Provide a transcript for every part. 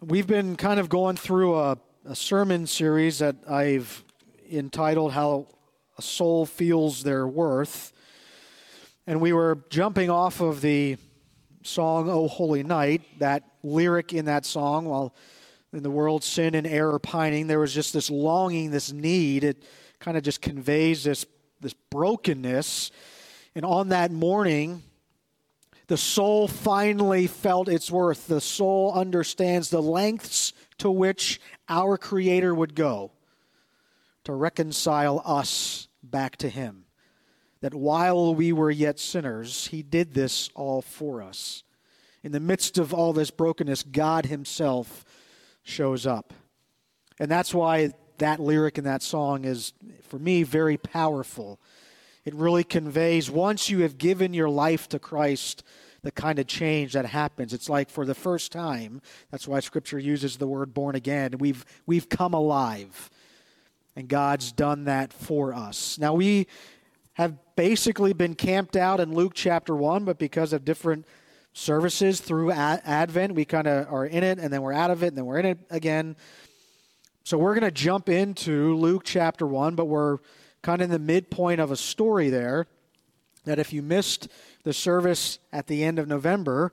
We've been kind of going through a, a, sermon series that I've entitled How a Soul Feels Their Worth. And we were jumping off of the song, O Holy Night, that lyric in that song, while in the world sin and error pining, there was just this longing, this need. It kind of just conveys this, this brokenness. And on that morning, the soul finally felt its worth. The soul understands the lengths to which our Creator would go to reconcile us back to Him. That while we were yet sinners, He did this all for us. In the midst of all this brokenness, God Himself shows up. And that's why that lyric in that song is, for me, very powerful it really conveys once you have given your life to Christ, the kind of change that happens. It's like for the first time, that's why Scripture uses the word born again. We've, we've come alive, and God's done that for us. Now, we have basically been camped out in Luke chapter 1, but because of different services through Advent, we kind of are in it, and then we're out of it, and then we're in it again. So we're going to jump into Luke chapter 1, but we're kind of in the midpoint of a story there that if you missed the service at the end of November,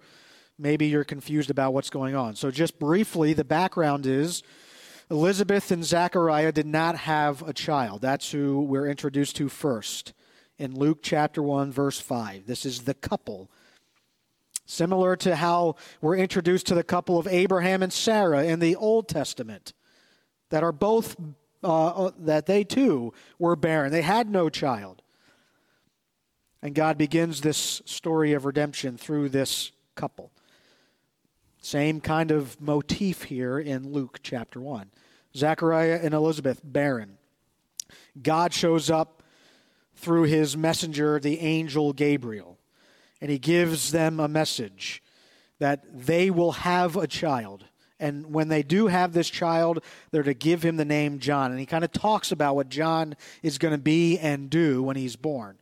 maybe you're confused about what's going on. So, just briefly, the background is Elizabeth and Zachariah did not have a child. That's who we're introduced to first in Luke chapter 1, verse 5. This is the couple. Similar to how we're introduced to the couple of Abraham and Sarah in the Old Testament, that are both uh, that they too were barren. They had no child. And God begins this story of redemption through this couple. Same kind of motif here in Luke chapter 1. Zechariah and Elizabeth, barren. God shows up through his messenger, the angel Gabriel, and he gives them a message that they will have a child. And when they do have this child, they're to give him the name John. And he kind of talks about what John is going to be and do when he's born.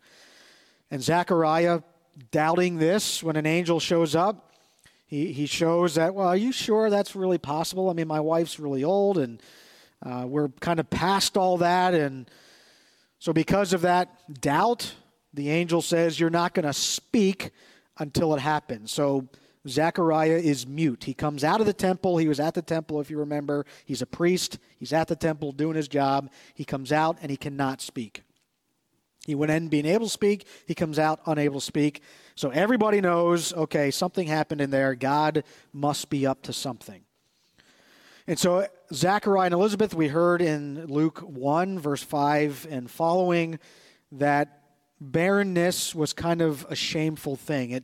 And Zechariah, doubting this when an angel shows up, he, he shows that, well, are you sure that's really possible? I mean, my wife's really old and uh, we're kind of past all that. And so, because of that doubt, the angel says, You're not going to speak until it happens. So, Zechariah is mute. He comes out of the temple. He was at the temple, if you remember. He's a priest. He's at the temple doing his job. He comes out and he cannot speak. He went in being able to speak. He comes out unable to speak. So everybody knows, okay, something happened in there. God must be up to something. And so Zechariah and Elizabeth, we heard in Luke 1, verse 5 and following, that barrenness was kind of a shameful thing. It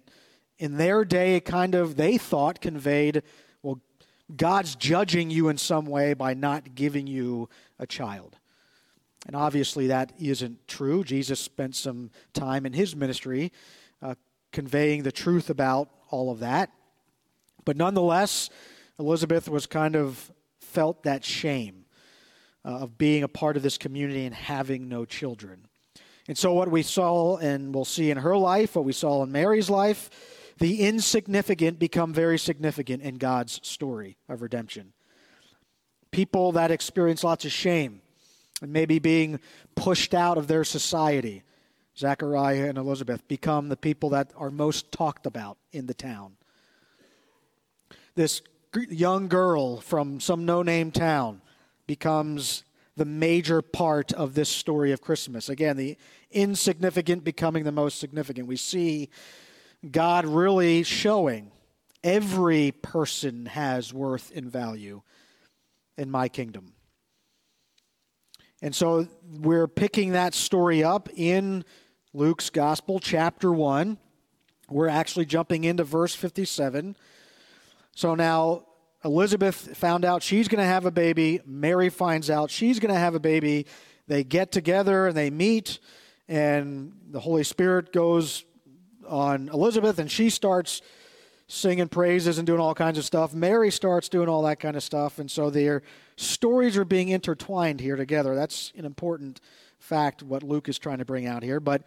in their day, it kind of, they thought, conveyed, well, God's judging you in some way by not giving you a child. And obviously, that isn't true. Jesus spent some time in his ministry uh, conveying the truth about all of that. But nonetheless, Elizabeth was kind of felt that shame uh, of being a part of this community and having no children. And so, what we saw and we'll see in her life, what we saw in Mary's life, the insignificant become very significant in God's story of redemption. People that experience lots of shame and maybe being pushed out of their society, Zechariah and Elizabeth, become the people that are most talked about in the town. This young girl from some no name town becomes the major part of this story of Christmas. Again, the insignificant becoming the most significant. We see God really showing every person has worth and value in my kingdom. And so we're picking that story up in Luke's Gospel, chapter 1. We're actually jumping into verse 57. So now Elizabeth found out she's going to have a baby. Mary finds out she's going to have a baby. They get together and they meet, and the Holy Spirit goes on Elizabeth, and she starts singing praises and doing all kinds of stuff. Mary starts doing all that kind of stuff, and so their stories are being intertwined here together. That's an important fact what Luke is trying to bring out here. But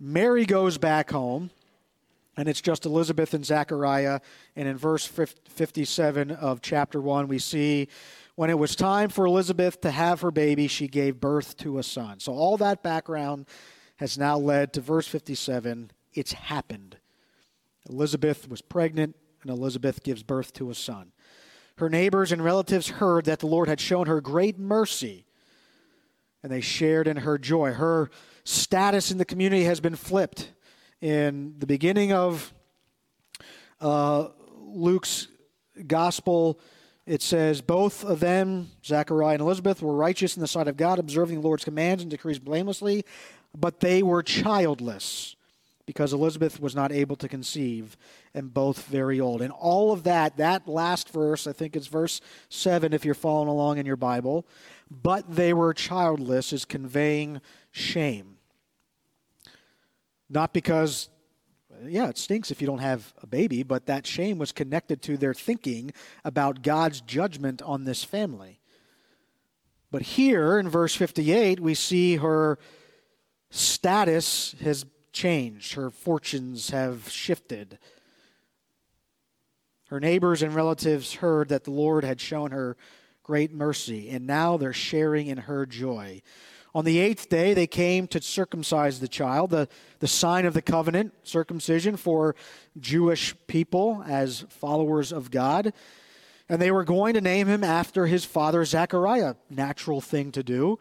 Mary goes back home, and it's just Elizabeth and Zechariah. And in verse 57 of chapter 1, we see when it was time for Elizabeth to have her baby, she gave birth to a son. So all that background has now led to verse 57. It's happened. Elizabeth was pregnant, and Elizabeth gives birth to a son. Her neighbors and relatives heard that the Lord had shown her great mercy, and they shared in her joy. Her status in the community has been flipped. In the beginning of uh, Luke's gospel, it says, Both of them, Zechariah and Elizabeth, were righteous in the sight of God, observing the Lord's commands and decrees blamelessly, but they were childless because Elizabeth was not able to conceive, and both very old. And all of that, that last verse, I think it's verse 7 if you're following along in your Bible, but they were childless, is conveying shame. Not because, yeah, it stinks if you don't have a baby, but that shame was connected to their thinking about God's judgment on this family. But here in verse 58, we see her status has changed, her fortunes have shifted. Her neighbors and relatives heard that the Lord had shown her great mercy, and now they're sharing in her joy. On the eighth day, they came to circumcise the child, the, the sign of the covenant, circumcision for Jewish people as followers of God. And they were going to name him after his father Zechariah, natural thing to do.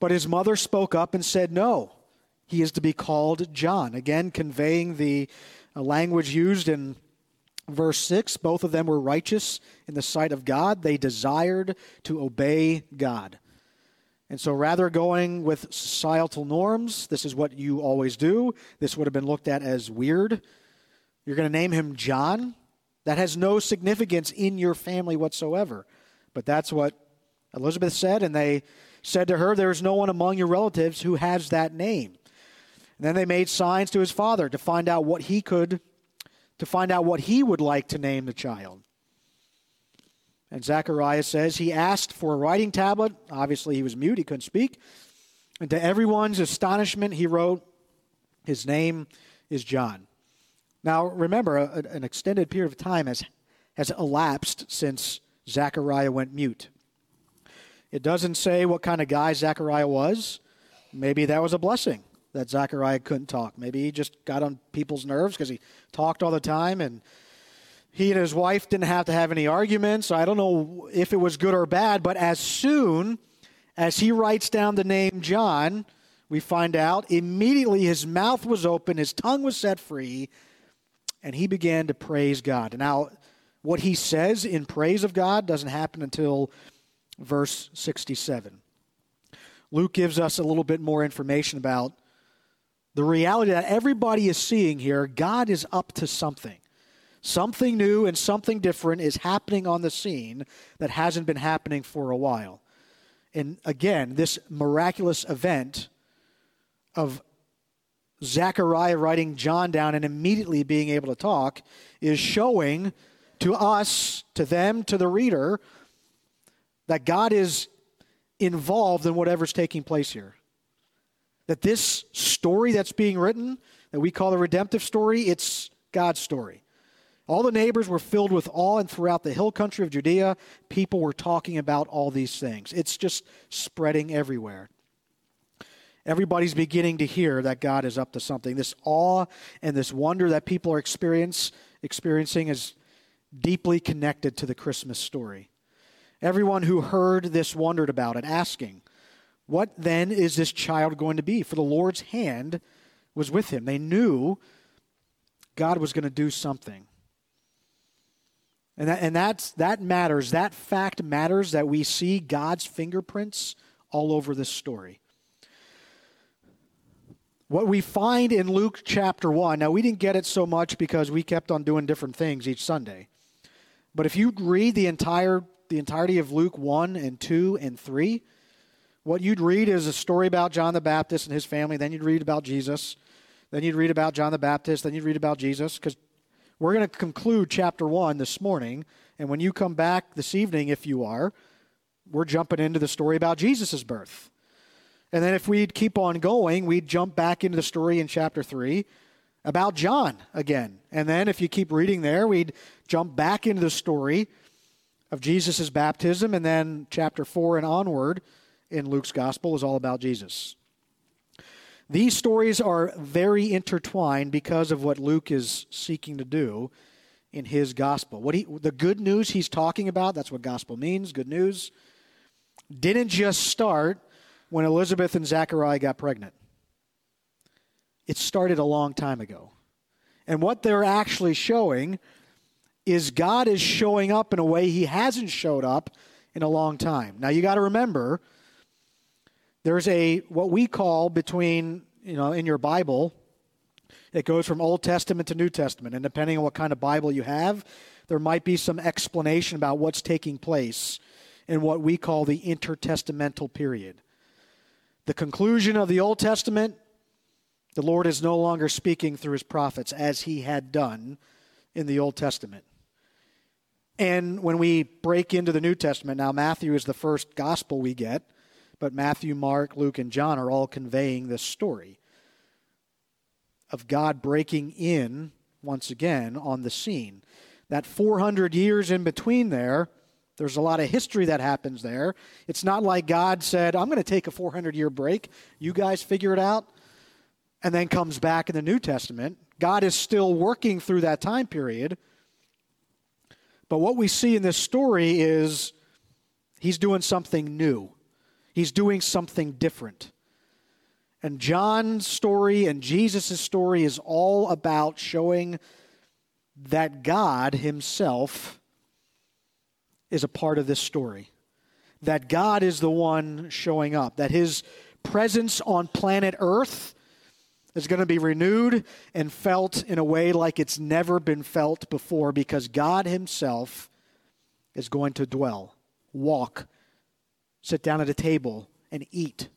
But his mother spoke up and said, No, he is to be called John. Again, conveying the uh, language used in verse 6. Both of them were righteous in the sight of God, they desired to obey God. And so, rather going with societal norms, this is what you always do. This would have been looked at as weird. You're going to name him John. That has no significance in your family whatsoever. But that's what Elizabeth said, and they said to her, There is no one among your relatives who has that name. And then they made signs to his father to find out what he could, to find out what he would like to name the child. And Zechariah says he asked for a writing tablet. Obviously, he was mute, he couldn't speak. And to everyone's astonishment, he wrote, His name is John. Now, remember, a, an extended period of time has, has elapsed since Zechariah went mute. It doesn't say what kind of guy Zechariah was. Maybe that was a blessing that Zachariah couldn't talk. Maybe he just got on people's nerves because he talked all the time and he and his wife didn't have to have any arguments. I don't know if it was good or bad, but as soon as he writes down the name John, we find out immediately his mouth was open, his tongue was set free, and he began to praise God. Now, what he says in praise of God doesn't happen until verse 67. Luke gives us a little bit more information about the reality that everybody is seeing here, God is up to something. Something new and something different is happening on the scene that hasn't been happening for a while. And again, this miraculous event of Zechariah writing John down and immediately being able to talk is showing to us, to them, to the reader, that God is involved in whatever's taking place here that this story that's being written, that we call the redemptive story, it's God's story. All the neighbors were filled with awe, and throughout the hill country of Judea, people were talking about all these things. It's just spreading everywhere. Everybody's beginning to hear that God is up to something. This awe and this wonder that people are experience, experiencing is deeply connected to the Christmas story. Everyone who heard this wondered about it, asking, what then is this child going to be? For the Lord's hand was with him. They knew God was going to do something. And, that, and that's, that matters. That fact matters that we see God's fingerprints all over this story. What we find in Luke chapter 1, now we didn't get it so much because we kept on doing different things each Sunday. But if you read the entire the entirety of Luke 1 and 2 and 3, what you'd read is a story about John the Baptist and his family. Then you'd read about Jesus. Then you'd read about John the Baptist. Then you'd read about Jesus. Because we're going to conclude chapter 1 this morning. And when you come back this evening, if you are, we're jumping into the story about Jesus' birth. And then if we'd keep on going, we'd jump back into the story in chapter 3 about John again. And then if you keep reading there, we'd jump back into the story of Jesus' baptism, and then chapter 4 and onward in Luke's gospel is all about Jesus. These stories are very intertwined because of what Luke is seeking to do in his gospel. What he, the good news he's talking about, that's what gospel means, good news, didn't just start when Elizabeth and Zechariah got pregnant. It started a long time ago. And what they're actually showing is God is showing up in a way he hasn't showed up in a long time. Now you got to remember there's a what we call between, you know, in your Bible, it goes from Old Testament to New Testament and depending on what kind of Bible you have, there might be some explanation about what's taking place in what we call the intertestamental period. The conclusion of the Old Testament, the Lord is no longer speaking through his prophets as he had done in the Old Testament. And when we break into the New Testament, now Matthew is the first gospel we get, but Matthew, Mark, Luke, and John are all conveying this story of God breaking in once again on the scene. That 400 years in between there, there's a lot of history that happens there. It's not like God said, I'm going to take a 400 year break. You guys figure it out. And then comes back in the New Testament. God is still working through that time period but what we see in this story is he's doing something new, he's doing something different. And John's story and Jesus' story is all about showing that God Himself is a part of this story. That God is the one showing up. That His presence on planet Earth is going to be renewed and felt in a way like it's never been felt before because God Himself is going to dwell, walk, sit down at a table, and eat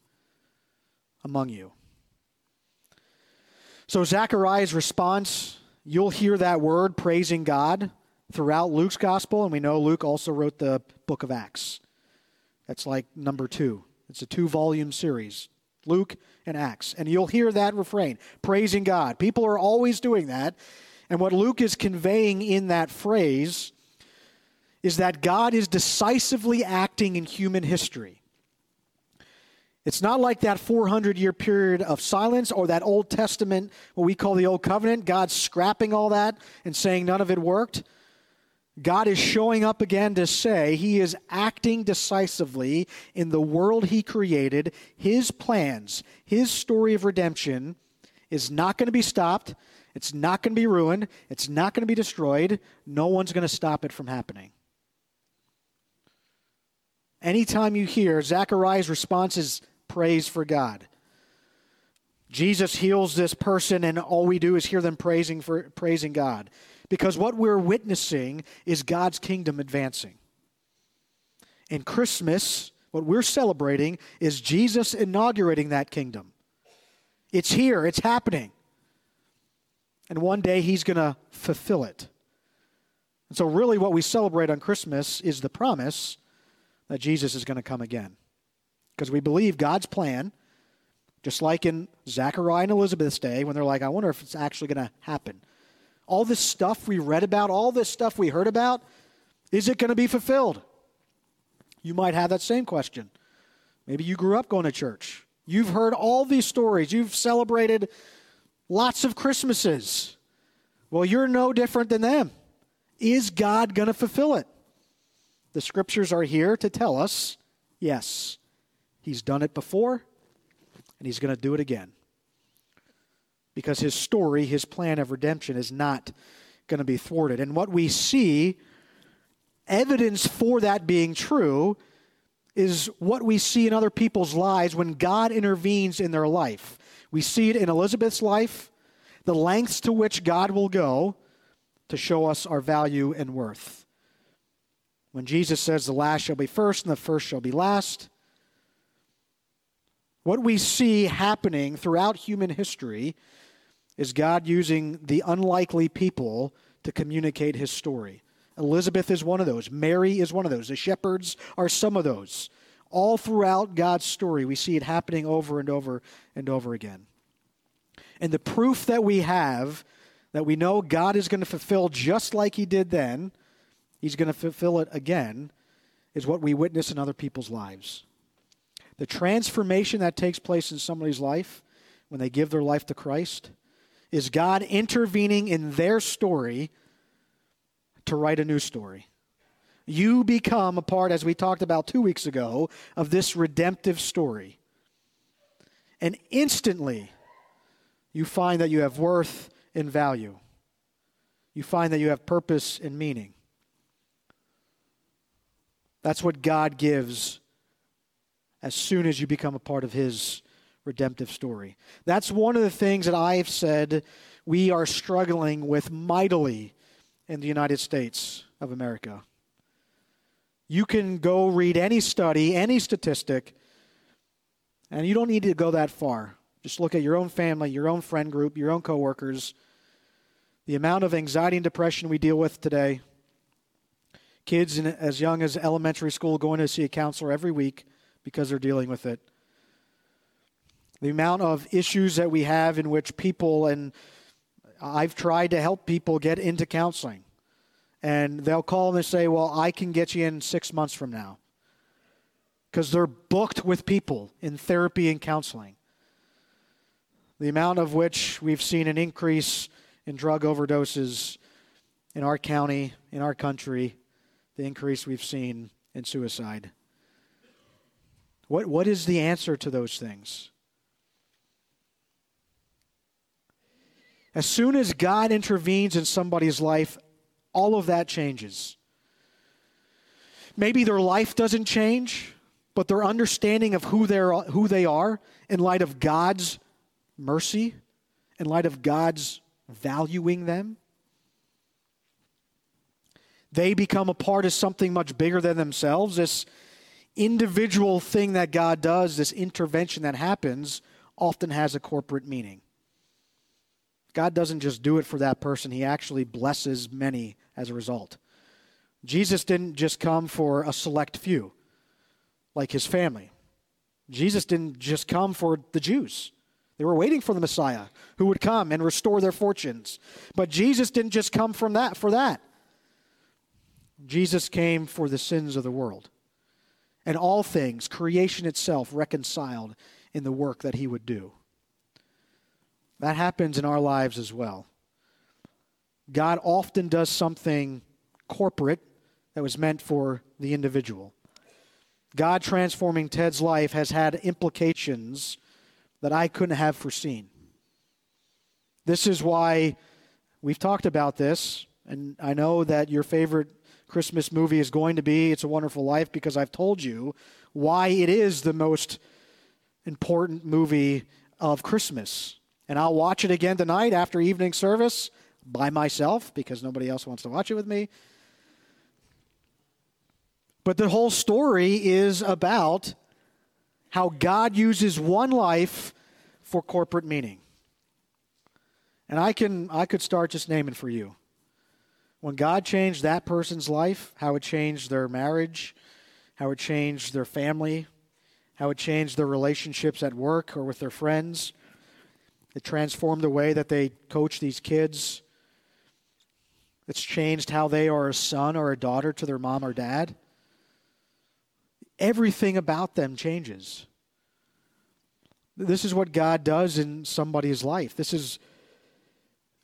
among you. So, Zechariah's response, you'll hear that word praising God throughout Luke's gospel, and we know Luke also wrote the book of Acts. That's like number two. It's a two volume series. Luke and Acts. And you'll hear that refrain praising God. People are always doing that. And what Luke is conveying in that phrase is that God is decisively acting in human history. It's not like that 400 year period of silence or that Old Testament, what we call the Old Covenant, God scrapping all that and saying none of it worked. God is showing up again to say he is acting decisively in the world he created. His plans, his story of redemption is not going to be stopped. It's not going to be ruined. It's not going to be destroyed. No one's going to stop it from happening. Anytime you hear Zachariah's response is praise for God. Jesus heals this person, and all we do is hear them praising for praising God. Because what we're witnessing is God's kingdom advancing. In Christmas, what we're celebrating is Jesus inaugurating that kingdom. It's here, it's happening. And one day he's going to fulfill it. And so, really, what we celebrate on Christmas is the promise that Jesus is going to come again. Because we believe God's plan, just like in Zechariah and Elizabeth's day, when they're like, I wonder if it's actually going to happen all this stuff we read about, all this stuff we heard about, is it going to be fulfilled? You might have that same question. Maybe you grew up going to church. You've heard all these stories. You've celebrated lots of Christmases. Well, you're no different than them. Is God going to fulfill it? The scriptures are here to tell us yes, He's done it before, and He's going to do it again because his story, his plan of redemption, is not going to be thwarted. And what we see, evidence for that being true, is what we see in other people's lives when God intervenes in their life. We see it in Elizabeth's life, the lengths to which God will go to show us our value and worth. When Jesus says, The last shall be first and the first shall be last, what we see happening throughout human history is God using the unlikely people to communicate his story. Elizabeth is one of those. Mary is one of those. The shepherds are some of those. All throughout God's story, we see it happening over and over and over again. And the proof that we have that we know God is going to fulfill just like He did then, He's going to fulfill it again, is what we witness in other people's lives. The transformation that takes place in somebody's life when they give their life to Christ is God intervening in their story to write a new story. You become a part, as we talked about two weeks ago, of this redemptive story. And instantly, you find that you have worth and value. You find that you have purpose and meaning. That's what God gives as soon as you become a part of His redemptive story. That's one of the things that I've said we are struggling with mightily in the United States of America. You can go read any study, any statistic, and you don't need to go that far. Just look at your own family, your own friend group, your own coworkers. The amount of anxiety and depression we deal with today. Kids in, as young as elementary school going to see a counselor every week because they're dealing with it. The amount of issues that we have in which people, and I've tried to help people get into counseling, and they'll call and they say, Well, I can get you in six months from now. Because they're booked with people in therapy and counseling. The amount of which we've seen an increase in drug overdoses in our county, in our country, the increase we've seen in suicide. What, what is the answer to those things? As soon as God intervenes in somebody's life, all of that changes. Maybe their life doesn't change, but their understanding of who, they're, who they are in light of God's mercy, in light of God's valuing them, they become a part of something much bigger than themselves. This individual thing that God does, this intervention that happens, often has a corporate meaning. God doesn't just do it for that person, He actually blesses many as a result. Jesus didn't just come for a select few, like his family. Jesus didn't just come for the Jews. They were waiting for the Messiah who would come and restore their fortunes. But Jesus didn't just come from that for that. Jesus came for the sins of the world and all things, creation itself, reconciled in the work that he would do. That happens in our lives as well. God often does something corporate that was meant for the individual. God transforming Ted's life has had implications that I couldn't have foreseen. This is why we've talked about this, and I know that your favorite Christmas movie is going to be It's a Wonderful Life because I've told you why it is the most important movie of Christmas. And I'll watch it again tonight after evening service by myself because nobody else wants to watch it with me. But the whole story is about how God uses one life for corporate meaning. And I can I could start just naming for you. When God changed that person's life, how it changed their marriage, how it changed their family, how it changed their relationships at work or with their friends. It transformed the way that they coach these kids. It's changed how they are a son or a daughter to their mom or dad. Everything about them changes. This is what God does in somebody's life. This is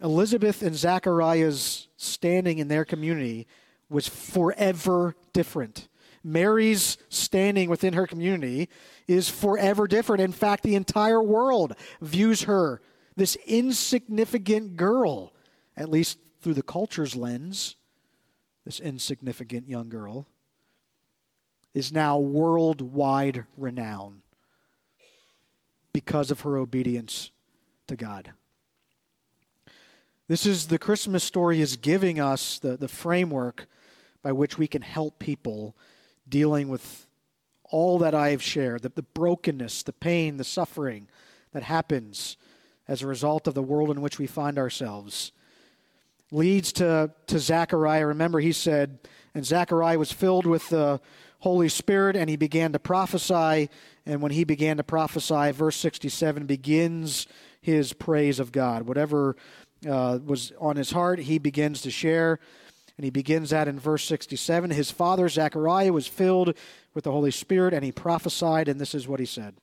Elizabeth and Zachariah's standing in their community was forever different. Mary's standing within her community is forever different. In fact, the entire world views her, this insignificant girl, at least through the culture's lens, this insignificant young girl, is now worldwide renown because of her obedience to God. This is the Christmas story is giving us the, the framework by which we can help people dealing with all that I have shared the, the brokenness, the pain, the suffering that happens as a result of the world in which we find ourselves. Leads to, to Zechariah. Remember, he said, and Zechariah was filled with the Holy Spirit and he began to prophesy. And when he began to prophesy, verse 67 begins his praise of God. Whatever uh, was on his heart, he begins to share. And he begins that in verse 67. His father, Zechariah, was filled with the Holy Spirit, and he prophesied, and this is what he said.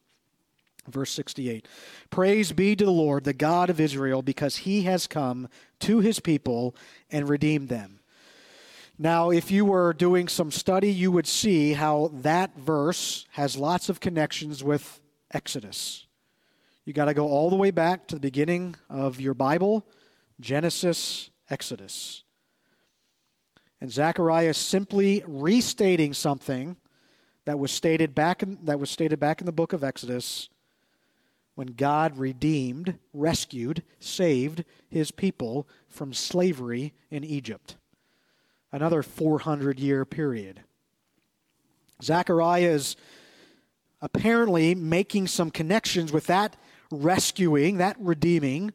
Verse 68 Praise be to the Lord, the God of Israel, because he has come to his people and redeemed them. Now, if you were doing some study, you would see how that verse has lots of connections with Exodus. You got to go all the way back to the beginning of your Bible Genesis, Exodus. And Zechariah is simply restating something that was stated back in, that was stated back in the book of Exodus when God redeemed, rescued, saved his people from slavery in Egypt. Another 400 year period. Zechariah is apparently making some connections with that rescuing, that redeeming,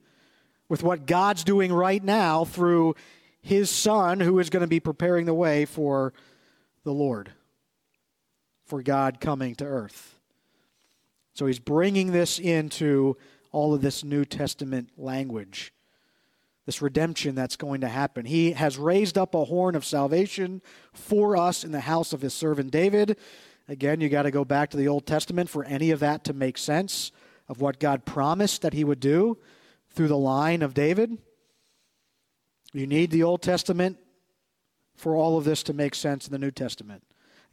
with what God's doing right now through his son who is going to be preparing the way for the Lord, for God coming to earth. So he's bringing this into all of this New Testament language, this redemption that's going to happen. He has raised up a horn of salvation for us in the house of his servant David. Again, you got to go back to the Old Testament for any of that to make sense of what God promised that he would do through the line of David. You need the Old Testament for all of this to make sense in the New Testament.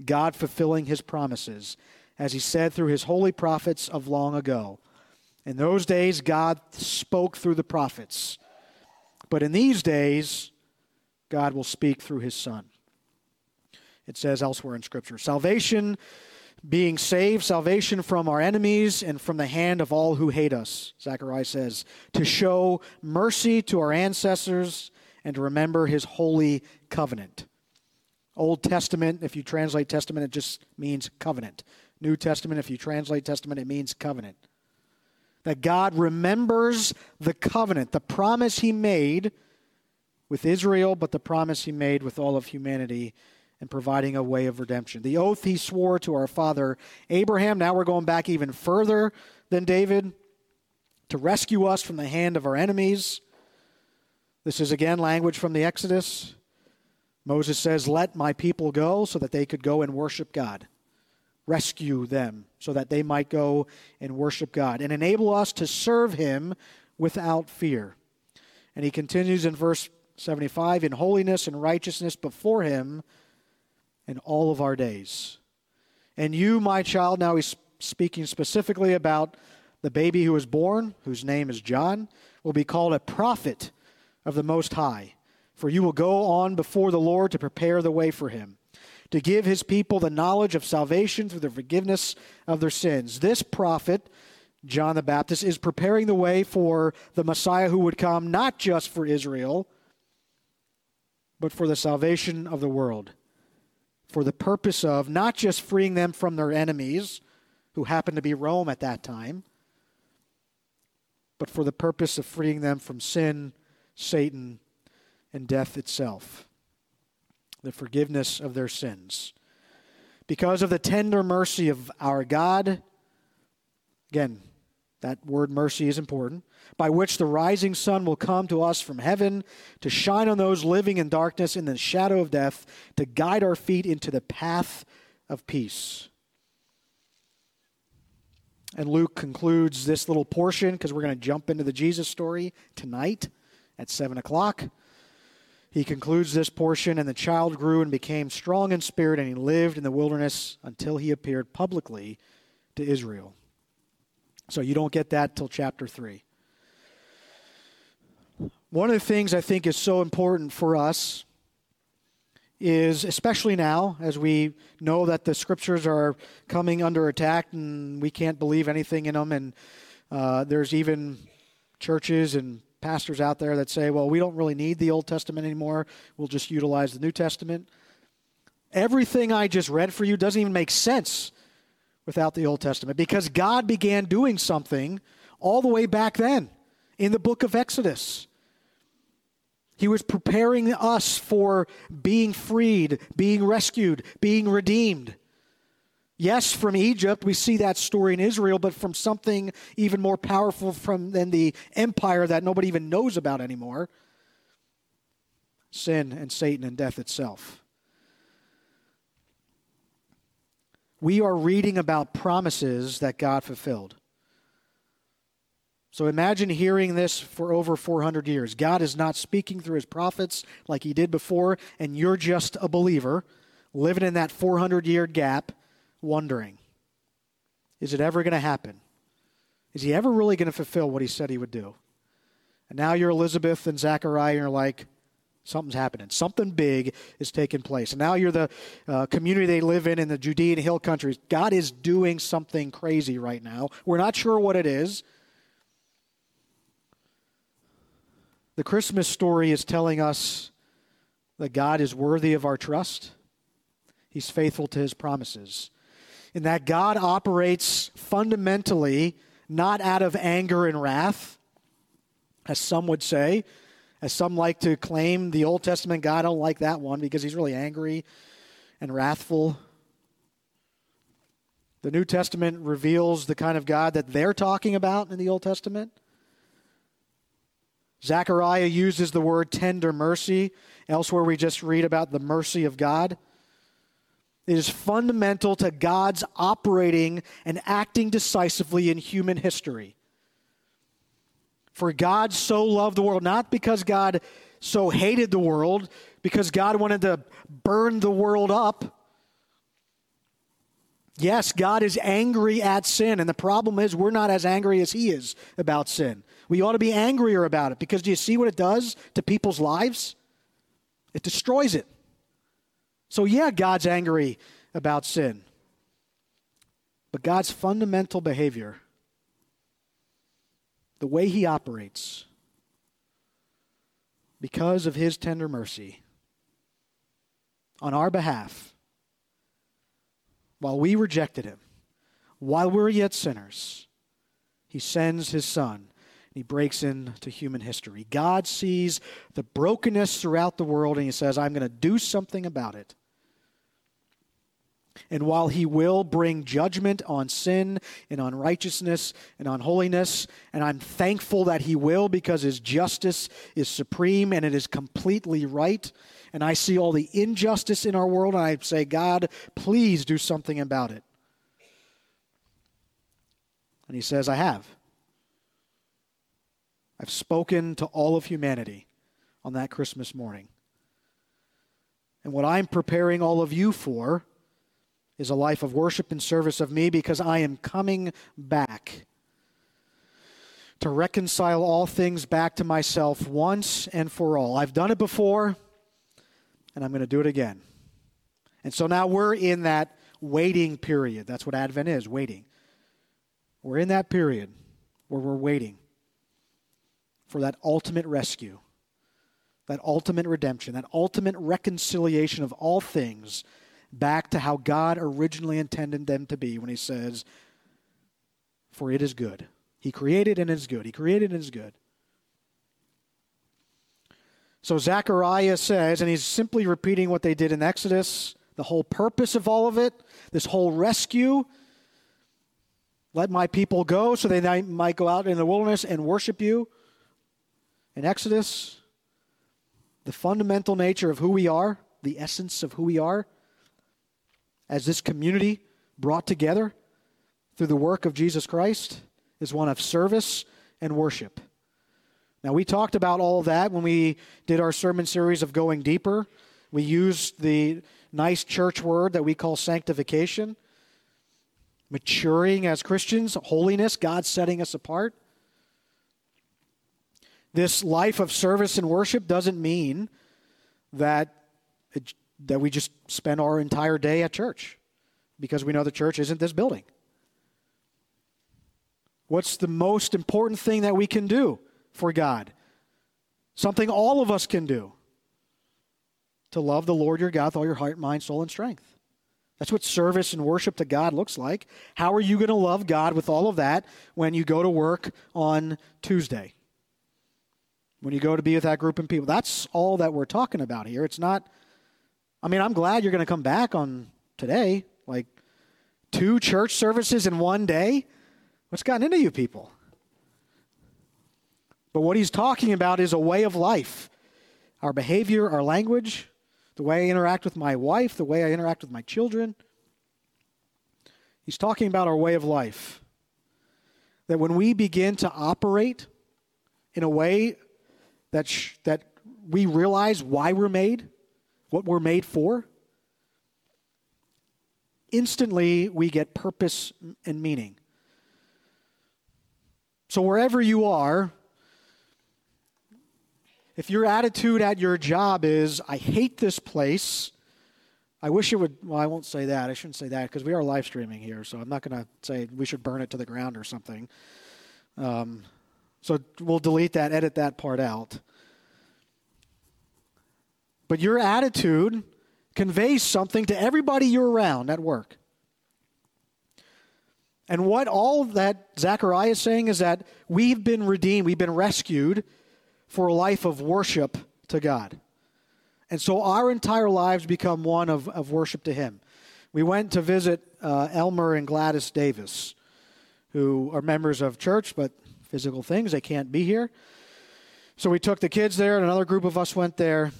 God fulfilling his promises, as he said through his holy prophets of long ago. In those days, God spoke through the prophets. But in these days, God will speak through his Son. It says elsewhere in Scripture salvation being saved, salvation from our enemies and from the hand of all who hate us, Zechariah says, to show mercy to our ancestors and to remember his holy covenant. Old Testament, if you translate Testament, it just means covenant. New Testament, if you translate Testament, it means covenant. That God remembers the covenant, the promise he made with Israel, but the promise he made with all of humanity and providing a way of redemption. The oath he swore to our father Abraham, now we're going back even further than David, to rescue us from the hand of our enemies. This is again language from the Exodus. Moses says, Let my people go so that they could go and worship God. Rescue them so that they might go and worship God and enable us to serve him without fear. And he continues in verse 75 in holiness and righteousness before him in all of our days. And you, my child, now he's speaking specifically about the baby who was born, whose name is John, will be called a prophet of the Most High. For you will go on before the Lord to prepare the way for him, to give his people the knowledge of salvation through the forgiveness of their sins. This prophet, John the Baptist, is preparing the way for the Messiah who would come, not just for Israel, but for the salvation of the world for the purpose of not just freeing them from their enemies, who happened to be Rome at that time, but for the purpose of freeing them from sin, Satan, and death itself. The forgiveness of their sins. Because of the tender mercy of our God, again, that word mercy is important by which the rising sun will come to us from heaven to shine on those living in darkness in the shadow of death, to guide our feet into the path of peace. And Luke concludes this little portion because we're going to jump into the Jesus story tonight at 7 o'clock. He concludes this portion, and the child grew and became strong in spirit, and he lived in the wilderness until he appeared publicly to Israel. So you don't get that till chapter 3. One of the things I think is so important for us is, especially now, as we know that the scriptures are coming under attack and we can't believe anything in them, and uh, there's even churches and pastors out there that say, well, we don't really need the Old Testament anymore, we'll just utilize the New Testament. Everything I just read for you doesn't even make sense without the Old Testament because God began doing something all the way back then in the book of Exodus. He was preparing us for being freed, being rescued, being redeemed. Yes, from Egypt, we see that story in Israel, but from something even more powerful from than the empire that nobody even knows about anymore sin and Satan and death itself. We are reading about promises that God fulfilled. So imagine hearing this for over 400 years. God is not speaking through his prophets like he did before, and you're just a believer living in that 400 year gap wondering is it ever going to happen? Is he ever really going to fulfill what he said he would do? And now you're Elizabeth and Zachariah, and you're like, something's happening. Something big is taking place. And now you're the uh, community they live in in the Judean hill countries. God is doing something crazy right now. We're not sure what it is. The Christmas story is telling us that God is worthy of our trust. He's faithful to his promises and that God operates fundamentally not out of anger and wrath, as some would say, as some like to claim the Old Testament God. I don't like that one because he's really angry and wrathful. The New Testament reveals the kind of God that they're talking about in the Old Testament. Zechariah uses the word tender mercy. Elsewhere, we just read about the mercy of God. It is fundamental to God's operating and acting decisively in human history. For God so loved the world, not because God so hated the world, because God wanted to burn the world up. Yes, God is angry at sin, and the problem is we're not as angry as He is about sin. We ought to be angrier about it because do you see what it does to people's lives? It destroys it. So, yeah, God's angry about sin. But God's fundamental behavior, the way He operates, because of His tender mercy on our behalf, while we rejected Him, while we we're yet sinners, He sends His Son he breaks into human history. God sees the brokenness throughout the world and he says, I'm going to do something about it. And while he will bring judgment on sin and on righteousness and on holiness, and I'm thankful that he will because his justice is supreme and it is completely right, and I see all the injustice in our world, and I say, God, please do something about it. And he says, I have. I've spoken to all of humanity on that Christmas morning. And what I'm preparing all of you for is a life of worship and service of me because I am coming back to reconcile all things back to myself once and for all. I've done it before, and I'm going to do it again. And so now we're in that waiting period. That's what Advent is waiting. We're in that period where we're waiting for that ultimate rescue, that ultimate redemption, that ultimate reconciliation of all things back to how God originally intended them to be when he says, For it is good. He created and is good. He created and is good. So Zechariah says, and he's simply repeating what they did in Exodus, the whole purpose of all of it, this whole rescue. Let my people go so they might go out in the wilderness and worship you. In Exodus, the fundamental nature of who we are, the essence of who we are, as this community brought together through the work of Jesus Christ is one of service and worship. Now, we talked about all that when we did our sermon series of going deeper. We used the nice church word that we call sanctification, maturing as Christians, holiness, God setting us apart. This life of service and worship doesn't mean that that we just spend our entire day at church because we know the church isn't this building. What's the most important thing that we can do for God? Something all of us can do to love the Lord your God with all your heart, mind, soul, and strength. That's what service and worship to God looks like. How are you going to love God with all of that when you go to work on Tuesday? When you go to be with that group of people? That's all that we're talking about here. It's not I mean, I'm glad you're going to come back on today. Like, Two church services in one day? What's gotten into you people? But what he's talking about is a way of life our behavior, our language, the way I interact with my wife, the way I interact with my children. He's talking about our way of life. That when we begin to operate in a way that, sh- that we realize why we're made, what we're made for, instantly we get purpose and meaning. So, wherever you are, if your attitude at your job is, I hate this place, I wish it would, well, I won't say that. I shouldn't say that because we are live streaming here, so I'm not going to say we should burn it to the ground or something. Um, so we'll delete that, edit that part out. But your attitude conveys something to everybody you're around at work. And what all that Zechariah is saying is that we've been redeemed, we've been rescued for a life of worship to God. And so our entire lives become one of, of worship to Him. We went to visit uh, Elmer and Gladys Davis, who are members of church, but physical things, they can't be here. So we took the kids there, and another group of us went there,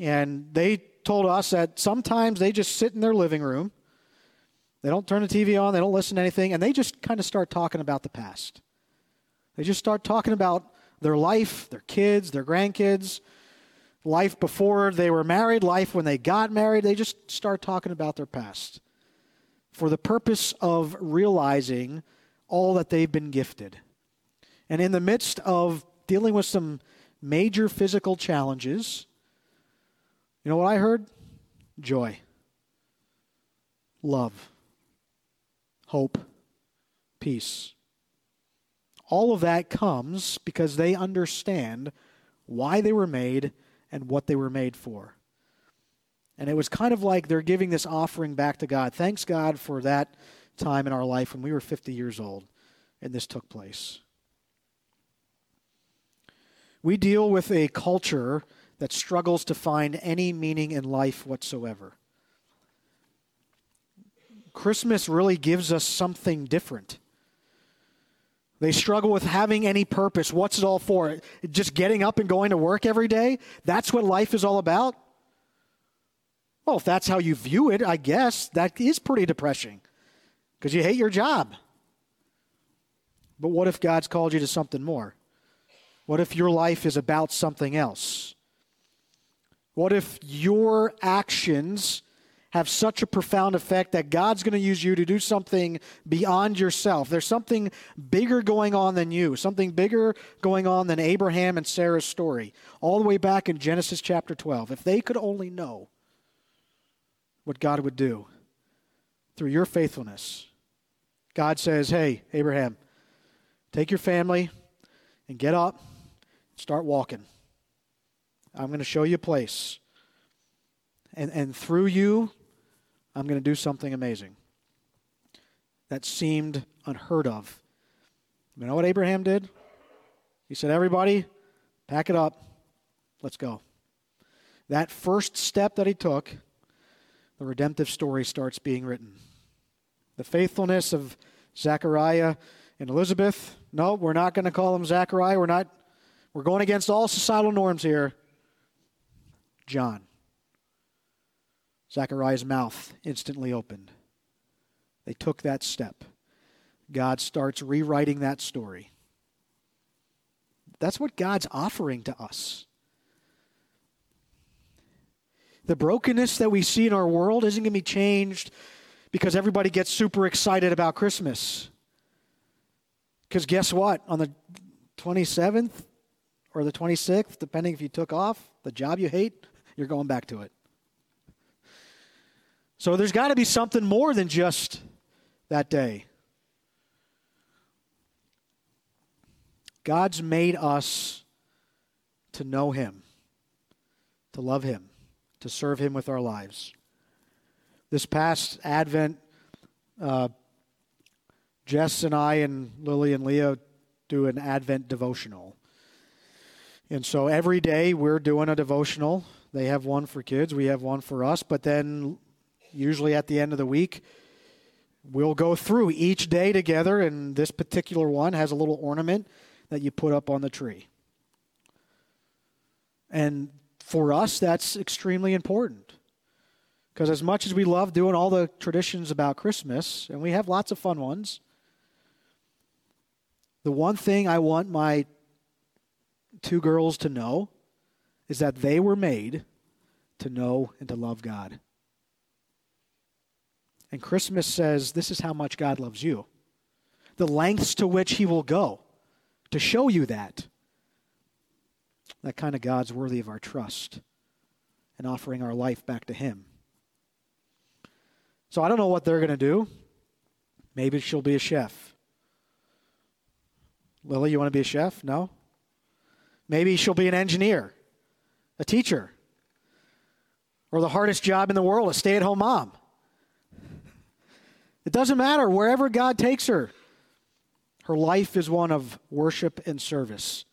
and they told us that sometimes they just sit in their living room. They don't turn the TV on, they don't listen to anything, and they just kind of start talking about the past. They just start talking about their life, their kids, their grandkids, life before they were married, life when they got married. They just start talking about their past for the purpose of realizing all that they've been gifted. And in the midst of dealing with some major physical challenges, you know what I heard? Joy, love, hope, peace. All of that comes because they understand why they were made and what they were made for. And it was kind of like they're giving this offering back to God. Thanks, God, for that time in our life when we were 50 years old and this took place. We deal with a culture that struggles to find any meaning in life whatsoever. Christmas really gives us something different. They struggle with having any purpose. What's it all for? Just getting up and going to work every day? That's what life is all about? Well, if that's how you view it, I guess that is pretty depressing because you hate your job. But what if God's called you to something more? What if your life is about something else? What if your actions have such a profound effect that God's going to use you to do something beyond yourself. There's something bigger going on than you, something bigger going on than Abraham and Sarah's story, all the way back in Genesis chapter 12. If they could only know what God would do through your faithfulness, God says, Hey, Abraham, take your family and get up, and start walking. I'm going to show you a place. And, and through you, I'm going to do something amazing. That seemed unheard of. You know what Abraham did? He said, Everybody, pack it up. Let's go. That first step that he took, the redemptive story starts being written. The faithfulness of Zechariah and Elizabeth. No, we're not going to call him Zechariah. We're not. We're going against all societal norms here. John. Zechariah's mouth instantly opened. They took that step. God starts rewriting that story. That's what God's offering to us. The brokenness that we see in our world isn't going to be changed because everybody gets super excited about Christmas. Because guess what? On the 27th or the 26th, depending if you took off, the job you hate, you're going back to it. So there's got to be something more than just that day. God's made us to know Him, to love Him, to serve Him with our lives. This past Advent, uh, Jess and I and Lily and Leo do an Advent devotional. And so every day we're doing a devotional. They have one for kids, we have one for us, but then usually at the end of the week, We'll go through each day together, and this particular one has a little ornament that you put up on the tree. And for us, that's extremely important. Because as much as we love doing all the traditions about Christmas, and we have lots of fun ones, the one thing I want my two girls to know is that they were made to know and to love God. And Christmas says this is how much God loves you. The lengths to which he will go to show you that. That kind of God's worthy of our trust and offering our life back to him. So I don't know what they're going to do. Maybe she'll be a chef. Lily, you want to be a chef? No? Maybe she'll be an engineer, a teacher, or the hardest job in the world, a stay at home mom. It doesn't matter. Wherever God takes her, her life is one of worship and service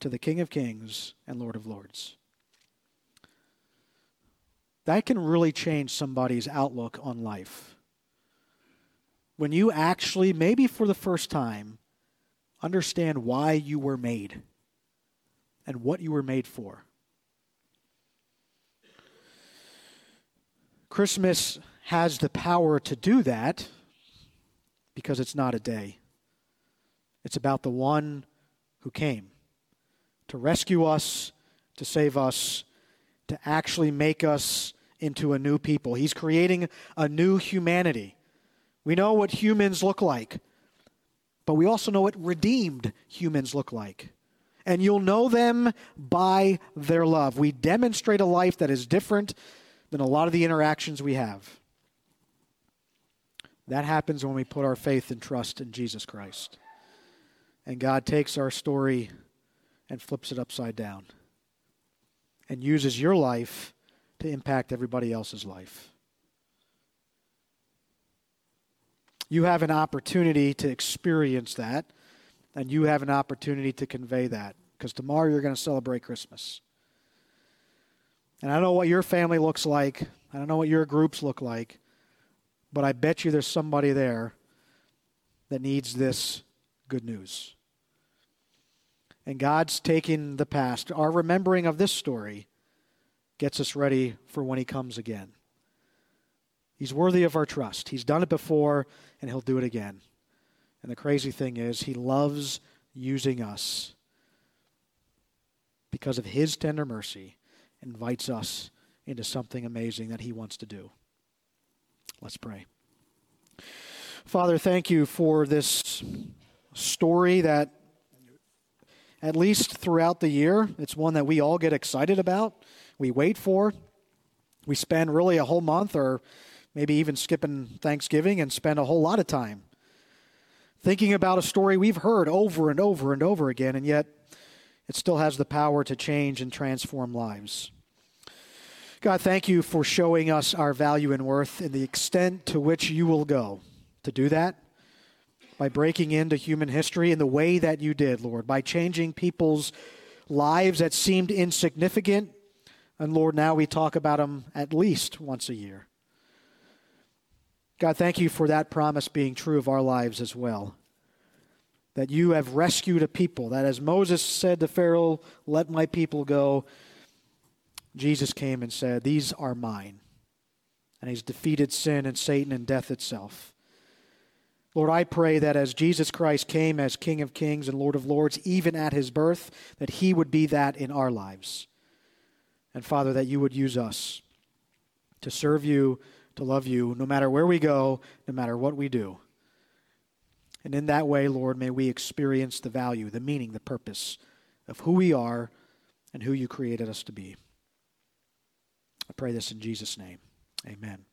to the King of Kings and Lord of Lords. That can really change somebody's outlook on life. When you actually, maybe for the first time, understand why you were made and what you were made for. Christmas has the power to do that because it's not a day. It's about the one who came to rescue us, to save us, to actually make us into a new people. He's creating a new humanity. We know what humans look like, but we also know what redeemed humans look like. And you'll know them by their love. We demonstrate a life that is different than a lot of the interactions we have. That happens when we put our faith and trust in Jesus Christ. And God takes our story and flips it upside down and uses your life to impact everybody else's life. You have an opportunity to experience that, and you have an opportunity to convey that because tomorrow you're going to celebrate Christmas. And I don't know what your family looks like, I don't know what your groups look like. But I bet you there's somebody there that needs this good news. And God's taking the past. Our remembering of this story gets us ready for when He comes again. He's worthy of our trust. He's done it before, and He'll do it again. And the crazy thing is, He loves using us because of His tender mercy, invites us into something amazing that He wants to do. Let's pray. Father, thank you for this story that, at least throughout the year, it's one that we all get excited about. We wait for. We spend really a whole month or maybe even skipping Thanksgiving and spend a whole lot of time thinking about a story we've heard over and over and over again, and yet it still has the power to change and transform lives. God, thank you for showing us our value and worth and the extent to which you will go to do that by breaking into human history in the way that you did, Lord, by changing people's lives that seemed insignificant. And Lord, now we talk about them at least once a year. God, thank you for that promise being true of our lives as well. That you have rescued a people, that as Moses said to Pharaoh, let my people go, Jesus came and said, These are mine. And he's defeated sin and Satan and death itself. Lord, I pray that as Jesus Christ came as King of Kings and Lord of Lords, even at his birth, that he would be that in our lives. And Father, that you would use us to serve you, to love you, no matter where we go, no matter what we do. And in that way, Lord, may we experience the value, the meaning, the purpose of who we are and who you created us to be. I pray this in Jesus' name. Amen.